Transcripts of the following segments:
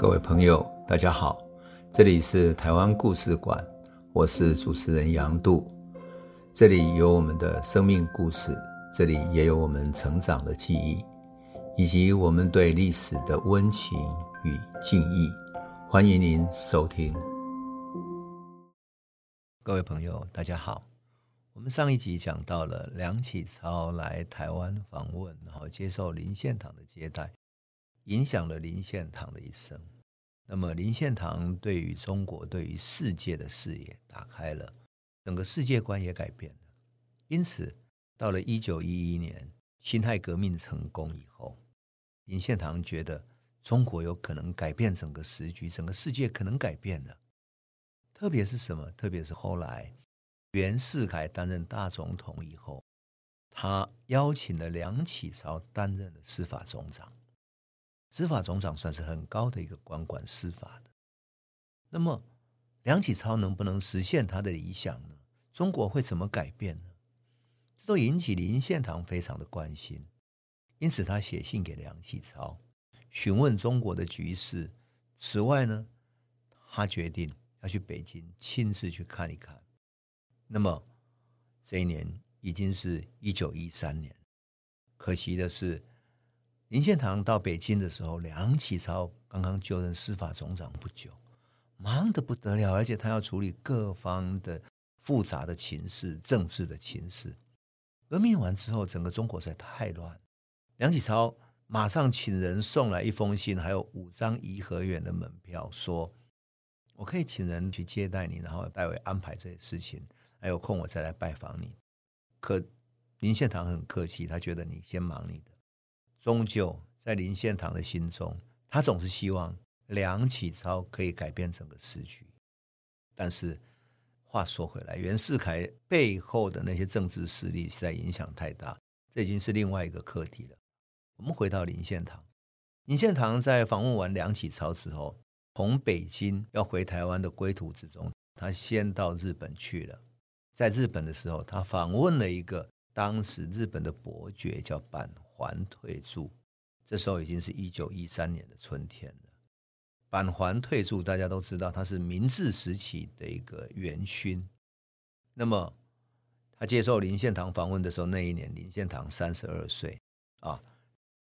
各位朋友，大家好，这里是台湾故事馆，我是主持人杨度，这里有我们的生命故事，这里也有我们成长的记忆，以及我们对历史的温情与敬意。欢迎您收听。各位朋友，大家好，我们上一集讲到了梁启超来台湾访问，然后接受林献堂的接待。影响了林献堂的一生。那么，林献堂对于中国、对于世界的视野打开了，整个世界观也改变了。因此，到了一九一一年辛亥革命成功以后，林献堂觉得中国有可能改变整个时局，整个世界可能改变了。特别是什么？特别是后来袁世凯担任大总统以后，他邀请了梁启超担任了司法总长。司法总长算是很高的一个官管司法的，那么梁启超能不能实现他的理想呢？中国会怎么改变呢？这都引起林献堂非常的关心，因此他写信给梁启超，询问中国的局势。此外呢，他决定要去北京亲自去看一看。那么这一年已经是一九一三年，可惜的是。林献堂到北京的时候，梁启超刚刚就任司法总长不久，忙得不得了，而且他要处理各方的复杂的情势、政治的情势。革命完之后，整个中国实在太乱。梁启超马上请人送来一封信，还有五张颐和园的门票，说：“我可以请人去接待你，然后代为安排这些事情，还有空我再来拜访你。”可林献堂很客气，他觉得你先忙你的。终究在林献堂的心中，他总是希望梁启超可以改变整个时局。但是话说回来，袁世凯背后的那些政治势力实在影响太大，这已经是另外一个课题了。我们回到林献堂，林献堂在访问完梁启超之后，从北京要回台湾的归途之中，他先到日本去了。在日本的时候，他访问了一个当时日本的伯爵，叫板垣退助，这时候已经是一九一三年的春天了。板垣退助大家都知道，他是明治时期的一个元勋。那么他接受林献堂访问的时候，那一年林献堂三十二岁啊，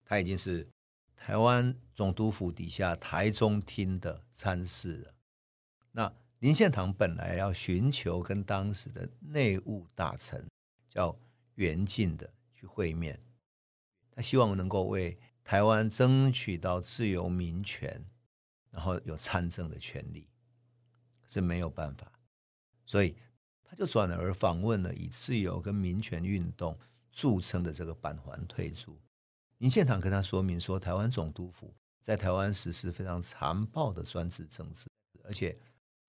他已经是台湾总督府底下台中厅的参事了。那林献堂本来要寻求跟当时的内务大臣叫袁敬的去会面。他希望能够为台湾争取到自由民权，然后有参政的权利，是没有办法，所以他就转而访问了以自由跟民权运动著称的这个板垣退助。林献堂跟他说明说，台湾总督府在台湾实施非常残暴的专制政治，而且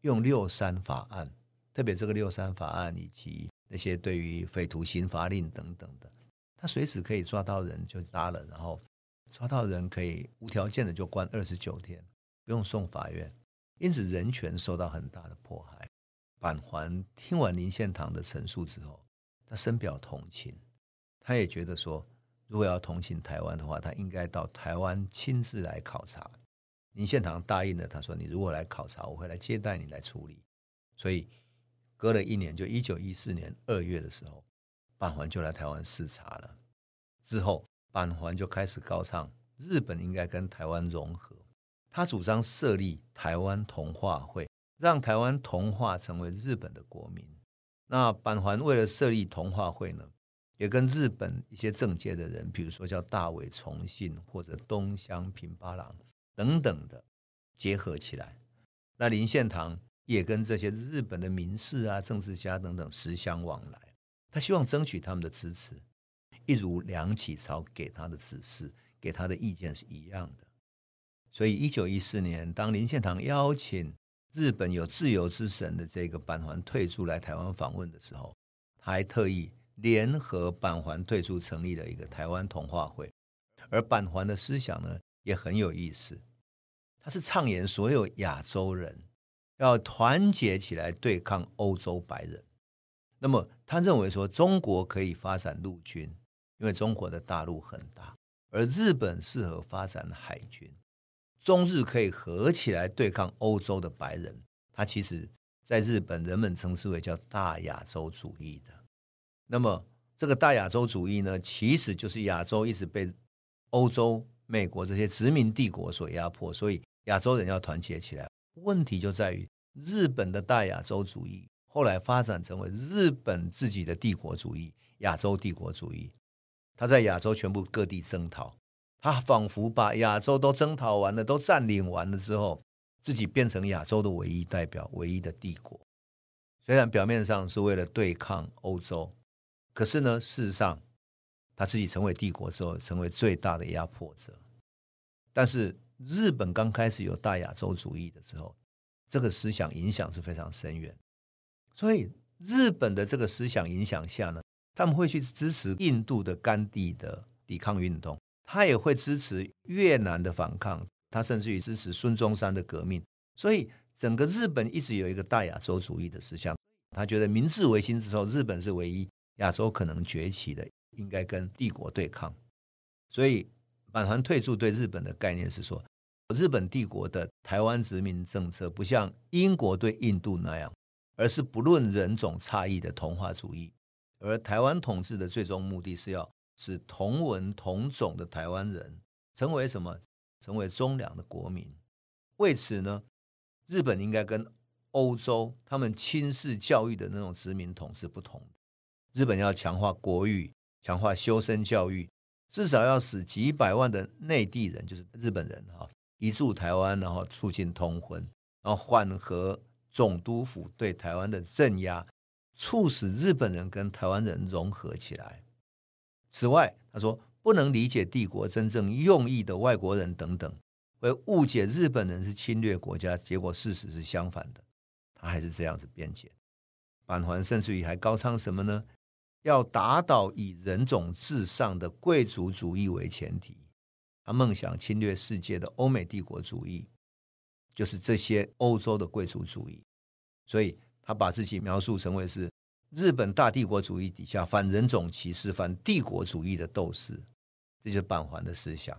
用六三法案，特别这个六三法案以及那些对于匪徒刑罚令等等的。他随时可以抓到人就抓了，然后抓到人可以无条件的就关二十九天，不用送法院，因此人权受到很大的迫害。板垣听完林献堂的陈述之后，他深表同情，他也觉得说，如果要同情台湾的话，他应该到台湾亲自来考察。林献堂答应了，他说：“你如果来考察，我会来接待你来处理。”所以隔了一年，就一九一四年二月的时候。板垣就来台湾视察了，之后板垣就开始高唱日本应该跟台湾融合，他主张设立台湾同化会，让台湾同化成为日本的国民。那板垣为了设立同化会呢，也跟日本一些政界的人，比如说叫大尾重信或者东乡平八郎等等的结合起来。那林献堂也跟这些日本的名士啊、政治家等等时相往来。他希望争取他们的支持，一如梁启超给他的指示、给他的意见是一样的。所以，一九一四年，当林献堂邀请日本有自由之神的这个板垣退出来台湾访问的时候，他还特意联合板垣退出成立了一个台湾同化会。而板垣的思想呢，也很有意思，他是倡言所有亚洲人要团结起来对抗欧洲白人。那么他认为说，中国可以发展陆军，因为中国的大陆很大，而日本适合发展海军。中日可以合起来对抗欧洲的白人，他其实在日本人们称之为叫大亚洲主义的。那么这个大亚洲主义呢，其实就是亚洲一直被欧洲、美国这些殖民帝国所压迫，所以亚洲人要团结起来。问题就在于日本的大亚洲主义后来发展成为日本自己的帝国主义、亚洲帝国主义。他在亚洲全部各地征讨。他仿佛把亚洲都征讨完了，都占领完了之后，自己变成亚洲的唯一代表、唯一的帝国。虽然表面上是为了对抗欧洲，可是呢，事实上他自己成为帝国之后，成为最大的压迫者。但是日本刚开始有大亚洲主义的时候，这个思想影响是非常深远。所以日本的这个思想影响下呢，他们会去支持印度的甘地的抵抗运动。他也会支持越南的反抗，他甚至于支持孙中山的革命，所以整个日本一直有一个大亚洲主义的思想。他觉得明治维新之后，日本是唯一亚洲可能崛起的，应该跟帝国对抗。所以满团退驻对日本的概念是说，日本帝国的台湾殖民政策不像英国对印度那样，而是不论人种差异的同化主义，而台湾统治的最终目的是要。使同文同种的台湾人成为什么？成为忠良的国民。为此呢，日本应该跟欧洲他们轻视教育的那种殖民统治不同。日本要强化国语，强化修身教育，至少要使几百万的内地人，就是日本人哈，移住台湾，然后促进通婚，然后缓和总督府对台湾的镇压，促使日本人跟台湾人融合起来。此外，他说不能理解帝国真正用意的外国人等等，会误解日本人是侵略国家，结果事实是相反的。他还是这样子辩解。阪桓甚至于还高唱什么呢？要打倒以人种至上的贵族主义为前提，他梦想侵略世界的欧美帝国主义，就是这些欧洲的贵族主义。所以他把自己描述成为是。日本大帝国主义底下反人种歧视、反帝国主义的斗士，这就是板环的思想。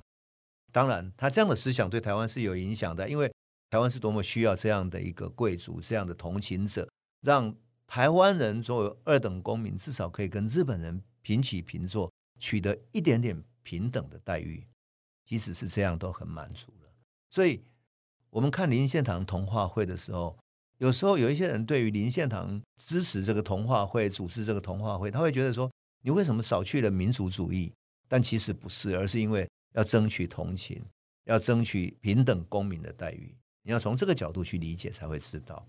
当然，他这样的思想对台湾是有影响的，因为台湾是多么需要这样的一个贵族、这样的同情者，让台湾人作为二等公民，至少可以跟日本人平起平坐，取得一点点平等的待遇。即使是这样，都很满足了。所以，我们看林献堂童话会的时候。有时候有一些人对于林献堂支持这个童话会、组织这个童话会，他会觉得说：你为什么少去了民族主义？但其实不是，而是因为要争取同情，要争取平等公民的待遇。你要从这个角度去理解，才会知道。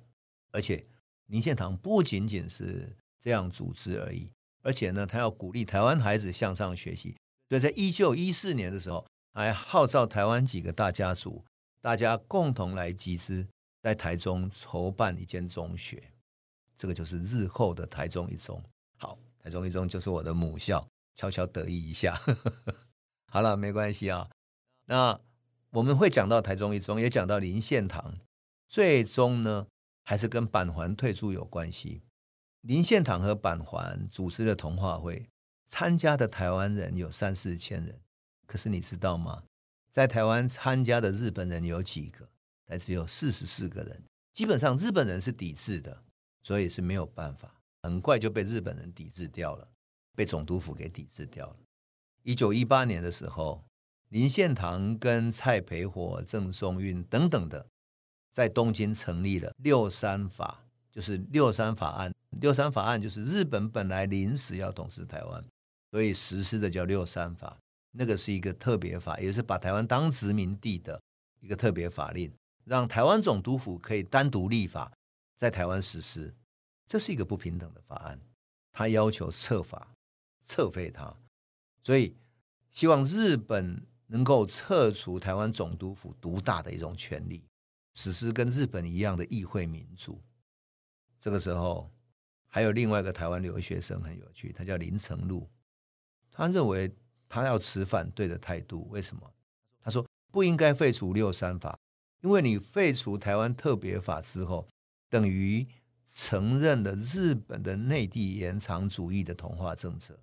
而且林献堂不仅仅是这样组织而已，而且呢，他要鼓励台湾孩子向上学习。所以在一九一四年的时候，还号召台湾几个大家族，大家共同来集资。在台中筹办一间中学，这个就是日后的台中一中。好，台中一中就是我的母校，悄悄得意一下。好了，没关系啊。那我们会讲到台中一中，也讲到林献堂，最终呢，还是跟板环退出有关系。林献堂和板环主持的童话会，参加的台湾人有三四千人，可是你知道吗？在台湾参加的日本人有几个？才只有四十四个人，基本上日本人是抵制的，所以是没有办法，很快就被日本人抵制掉了，被总督府给抵制掉了。一九一八年的时候，林献堂跟蔡培火、郑松韵等等的，在东京成立了六三法，就是六三法案。六三法案就是日本本来临时要统治台湾，所以实施的叫六三法，那个是一个特别法，也是把台湾当殖民地的一个特别法令。让台湾总督府可以单独立法，在台湾实施，这是一个不平等的法案。他要求撤法、撤废它，所以希望日本能够撤除台湾总督府独大的一种权力，实施跟日本一样的议会民主。这个时候，还有另外一个台湾留学生很有趣，他叫林呈禄，他认为他要持反对的态度。为什么？他说不应该废除六三法。因为你废除台湾特别法之后，等于承认了日本的内地延长主义的同化政策，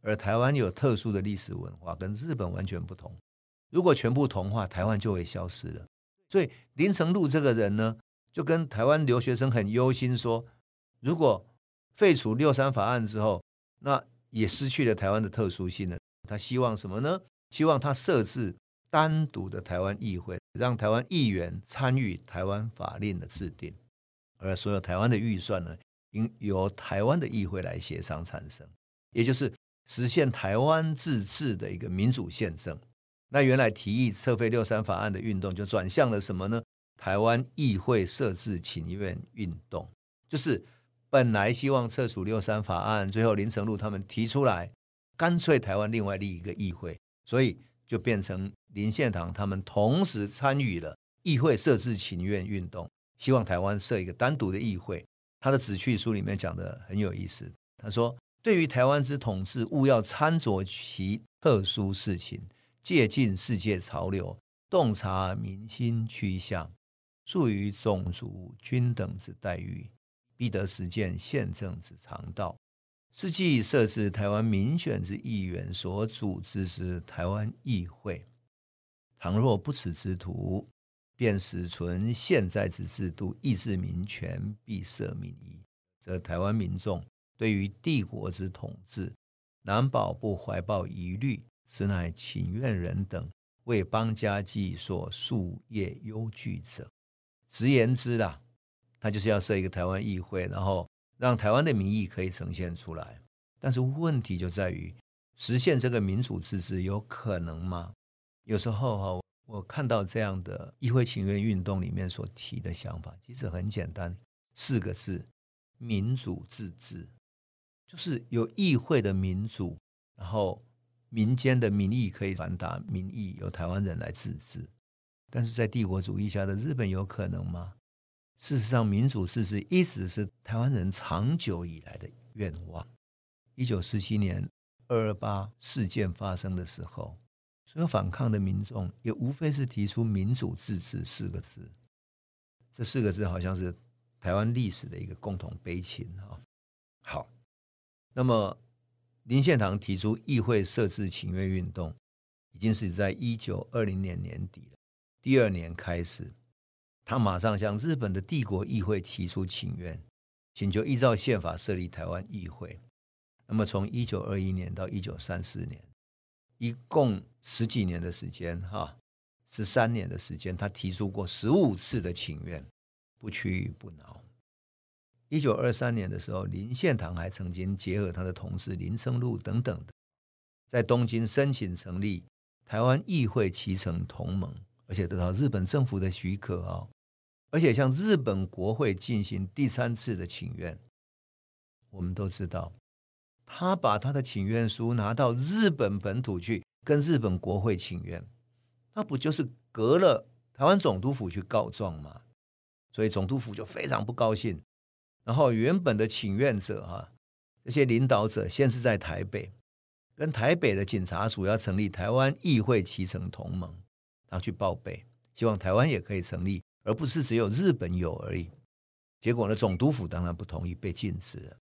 而台湾有特殊的历史文化，跟日本完全不同，如果全部同化，台湾就会消失了。所以林成禄这个人呢，就跟台湾留学生很忧心说，如果废除六三法案之后，那也失去了台湾的特殊性了。他希望什么呢？希望他设置单独的台湾议会，让台湾议员参与台湾法令的制定，而所有台湾的预算呢，应由台湾的议会来协商产生，也就是实现台湾自治的一个民主宪政。那原来提议撤废六三法案的运动，就转向了什么呢？台湾议会设置请愿运动，就是本来希望撤除六三法案，最后林成禄他们提出来，干脆台湾另外立一个议会，所以就变成林献堂他们同时参与了议会设置请愿运动，希望台湾设一个单独的议会。他的旨趣书里面讲的很有意思，他说：“对于台湾之统治，务要参酌其特殊事情，借鉴世界潮流，洞察民心趋向。”赋予种族均等之待遇，必得实践宪政之常道。是即设置台湾民选之议员所组织之台湾议会。倘若不此之途，便使存现在之制度，抑制民权，闭塞民意，则台湾民众对于帝国之统治，难保不怀抱疑虑。此乃请愿人等为邦家计所夙夜忧惧者。直言之啦，他就是要设一个台湾议会，然后让台湾的民意可以呈现出来。但是问题就在于，实现这个民主自治有可能吗？有时候哈，我看到这样的议会请愿运动里面所提的想法，其实很简单，四个字：民主自治，就是有议会的民主，然后民间的民意可以传达民意，由台湾人来自治。但是在帝国主义下的日本有可能吗？事实上，民主自治一直是台湾人长久以来的愿望。一九四七年二二八事件发生的时候，所有反抗的民众也无非是提出“民主自治”四个字。这四个字好像是台湾历史的一个共同悲情啊。好，那么林献堂提出议会设置请愿运动，已经是在一九二零年年底了。第二年开始，他马上向日本的帝国议会提出请愿，请求依照宪法设立台湾议会。那么，从一九二一年到一九三四年，一共十几年的时间，哈，十三年的时间，他提出过十五次的请愿，不屈不挠。一九二三年的时候，林献堂还曾经结合他的同事林呈禄等等的，在东京申请成立台湾议会期成同盟。而且得到日本政府的许可哦，而且向日本国会进行第三次的请愿。我们都知道，他把他的请愿书拿到日本本土去跟日本国会请愿，那不就是隔了台湾总督府去告状吗？所以总督府就非常不高兴。然后原本的请愿者哈，这些领导者先是在台北，跟台北的警察署要成立台湾议会期成同盟。然后去报备，希望台湾也可以成立，而不是只有日本有而已。结果呢，总督府当然不同意，被禁止了。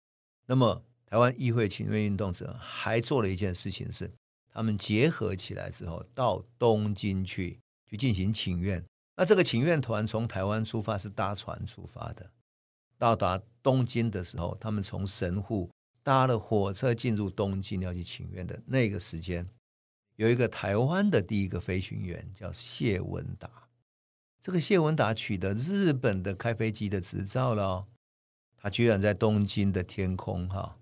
那么，台湾议会请愿运动者还做了一件事情是，他们结合起来之后，到东京去去进行请愿。那这个请愿团从台湾出发是搭船出发的，到达东京的时候，他们从神户搭了火车进入东京要去请愿的那个时间。有一个台湾的第一个飞行员叫谢文达，这个谢文达取得日本的开飞机的执照了，他居然在东京的天空哈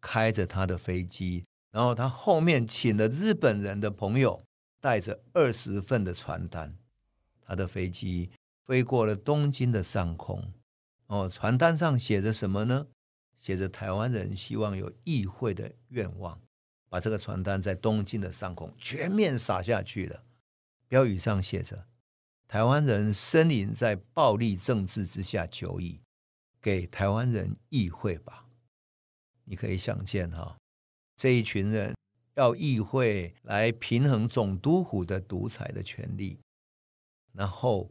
开着他的飞机，然后他后面请了日本人的朋友带着二十份的传单，他的飞机飞过了东京的上空，哦，传单上写着什么呢？写着台湾人希望有议会的愿望。把这个传单在东京的上空全面撒下去了，标语上写着：“台湾人呻吟在暴力政治之下久矣，给台湾人议会吧。”你可以想见哈，这一群人要议会来平衡总督府的独裁的权力，然后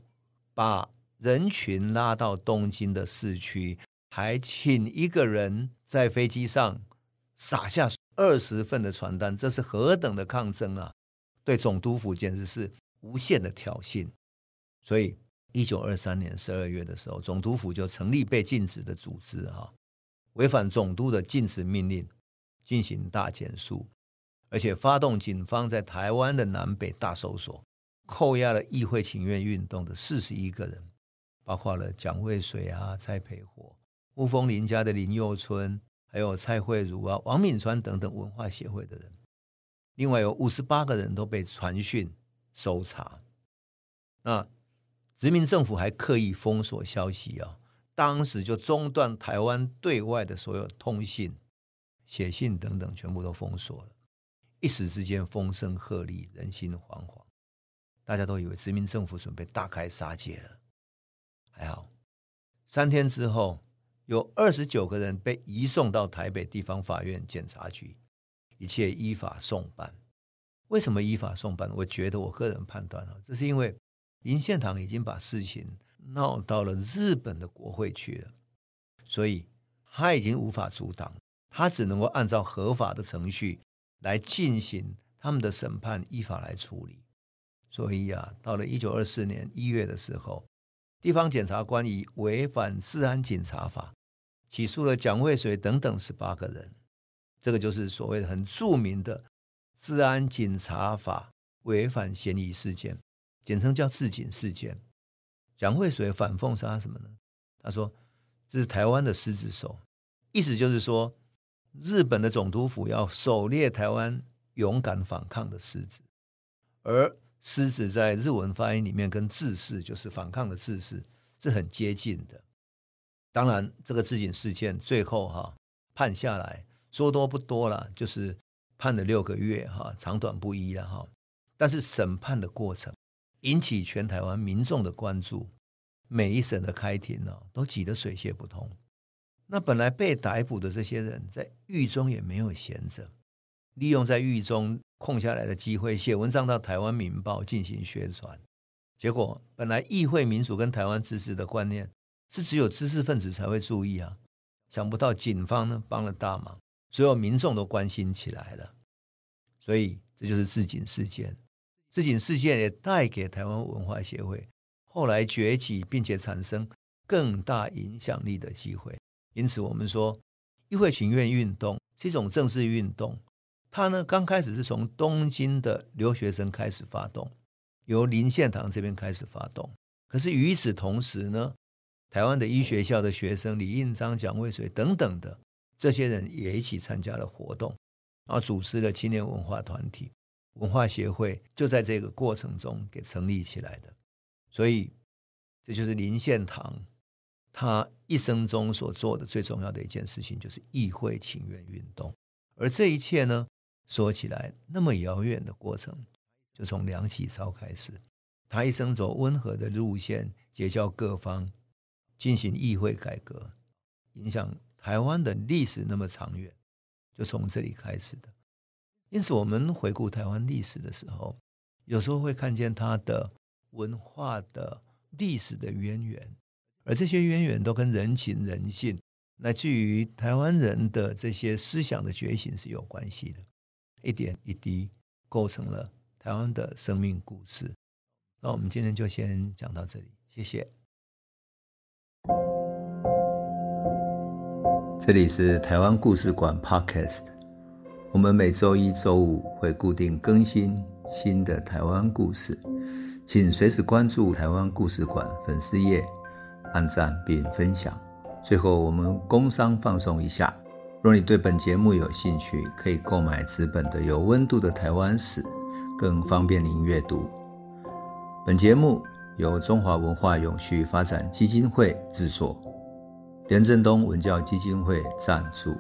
把人群拉到东京的市区，还请一个人在飞机上撒下。二十份的传单，这是何等的抗争啊！对总督府简直是无限的挑衅。所以，一九二三年十二月的时候，总督府就成立被禁止的组织，哈，违反总督的禁止命令，进行大检肃，而且发动警方在台湾的南北大搜索，扣押了议会请愿运动的四十一个人，包括了蒋渭水啊、蔡培火、雾峰林家的林右春。还有蔡惠如啊、王敏川等等文化协会的人，另外有五十八个人都被传讯搜查。那殖民政府还刻意封锁消息啊，当时就中断台湾对外的所有通信、写信等等，全部都封锁了。一时之间风声鹤唳，人心惶惶，大家都以为殖民政府准备大开杀戒了。还好，三天之后。有二十九个人被移送到台北地方法院检察局，一切依法送办。为什么依法送办？我觉得我个人判断啊，这是因为林献堂已经把事情闹到了日本的国会去了，所以他已经无法阻挡，他只能够按照合法的程序来进行他们的审判，依法来处理。所以啊，到了一九二四年一月的时候，地方检察官以违反治安警察法。起诉了蒋渭水等等十八个人，这个就是所谓的很著名的治安警察法违反嫌疑事件，简称叫自警事件。蒋渭水反讽杀什么呢？他说这是台湾的狮子手，意思就是说日本的总督府要狩猎台湾勇敢反抗的狮子，而狮子在日文发音里面跟志士就是反抗的志士是很接近的。当然，这个自警事件最后哈判下来，说多不多了，就是判了六个月哈，长短不一了哈。但是审判的过程引起全台湾民众的关注，每一审的开庭呢都挤得水泄不通。那本来被逮捕的这些人在狱中也没有闲着，利用在狱中空下来的机会写文章到台湾《民报》进行宣传。结果本来议会民主跟台湾自治的观念。是只有知识分子才会注意啊！想不到警方呢帮了大忙，所有民众都关心起来了。所以这就是自警事件。治警事件也带给台湾文化协会后来崛起，并且产生更大影响力的机会。因此，我们说议会请愿运动是一种政治运动。它呢刚开始是从东京的留学生开始发动，由林献堂这边开始发动。可是与此同时呢，台湾的医学校的学生李应章、蒋渭水等等的这些人也一起参加了活动，然后组织了青年文化团体、文化协会，就在这个过程中给成立起来的。所以，这就是林献堂他一生中所做的最重要的一件事情，就是议会请愿运动。而这一切呢，说起来那么遥远的过程，就从梁启超开始，他一生走温和的路线，结交各方。进行议会改革，影响台湾的历史那么长远，就从这里开始的。因此，我们回顾台湾历史的时候，有时候会看见它的文化的历史的渊源，而这些渊源都跟人情人性，乃至于台湾人的这些思想的觉醒是有关系的，一点一滴构成了台湾的生命故事。那我们今天就先讲到这里，谢谢。这里是台湾故事馆 Podcast，我们每周一、周五会固定更新新的台湾故事，请随时关注台湾故事馆粉丝页，按赞并分享。最后，我们工商放送一下：若你对本节目有兴趣，可以购买纸本的《有温度的台湾史》，更方便您阅读。本节目由中华文化永续发展基金会制作。连振东文教基金会赞助。